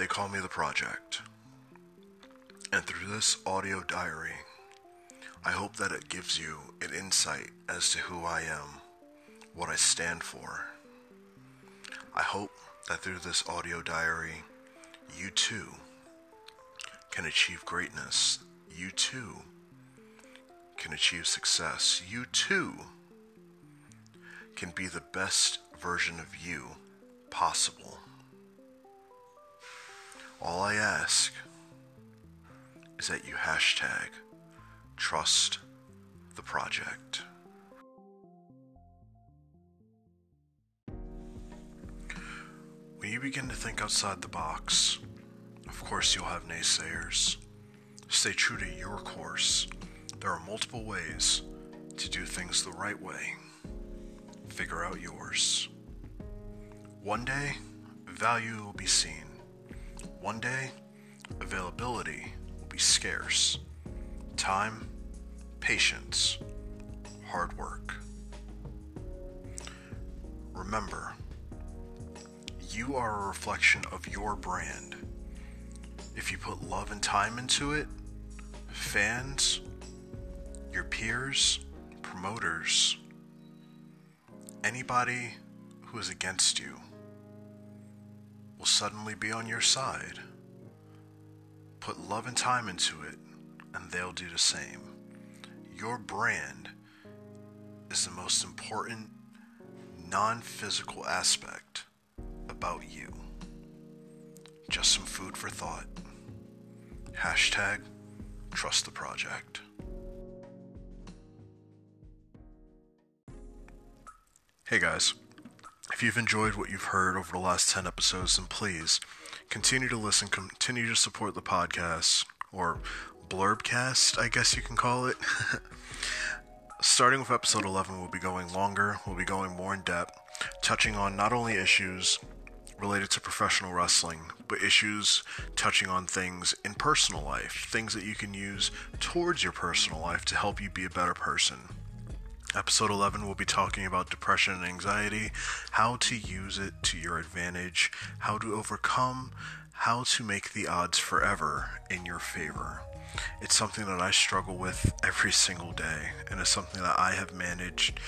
They call me the Project. And through this audio diary, I hope that it gives you an insight as to who I am, what I stand for. I hope that through this audio diary, you too can achieve greatness. You too can achieve success. You too can be the best version of you possible. All I ask is that you hashtag trust the project. When you begin to think outside the box, of course you'll have naysayers. Stay true to your course. There are multiple ways to do things the right way. Figure out yours. One day, value will be seen. One day, availability will be scarce. Time, patience, hard work. Remember, you are a reflection of your brand. If you put love and time into it, fans, your peers, promoters, anybody who is against you will suddenly be on your side. Put love and time into it, and they'll do the same. Your brand is the most important non physical aspect about you. Just some food for thought. Hashtag trust the project. Hey guys, if you've enjoyed what you've heard over the last 10 episodes, then please continue to listen, continue to support the podcast, or blurbcast, I guess you can call it. Starting with episode 11, we'll be going longer, we'll be going more in depth, touching on not only issues related to professional wrestling, but issues touching on things in personal life, things that you can use towards your personal life to help you be a better person. Episode 11 we'll be talking about depression and anxiety, how to use it to your advantage, how to overcome, how to make the odds forever in your favor. It's something that I struggle with every single day, and it's something that I have managed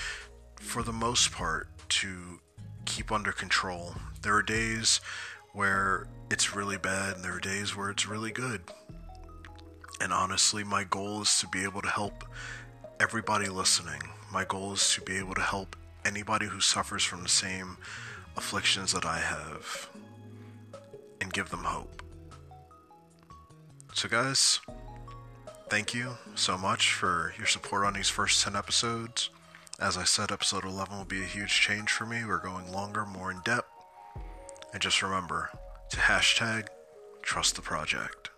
for the most part to keep under control. There are days where it's really bad, and there are days where it's really good. And honestly, my goal is to be able to help everybody listening. My goal is to be able to help anybody who suffers from the same afflictions that I have and give them hope. So, guys, thank you so much for your support on these first 10 episodes. As I said, episode 11 will be a huge change for me. We're going longer, more in depth. And just remember to hashtag trust the project.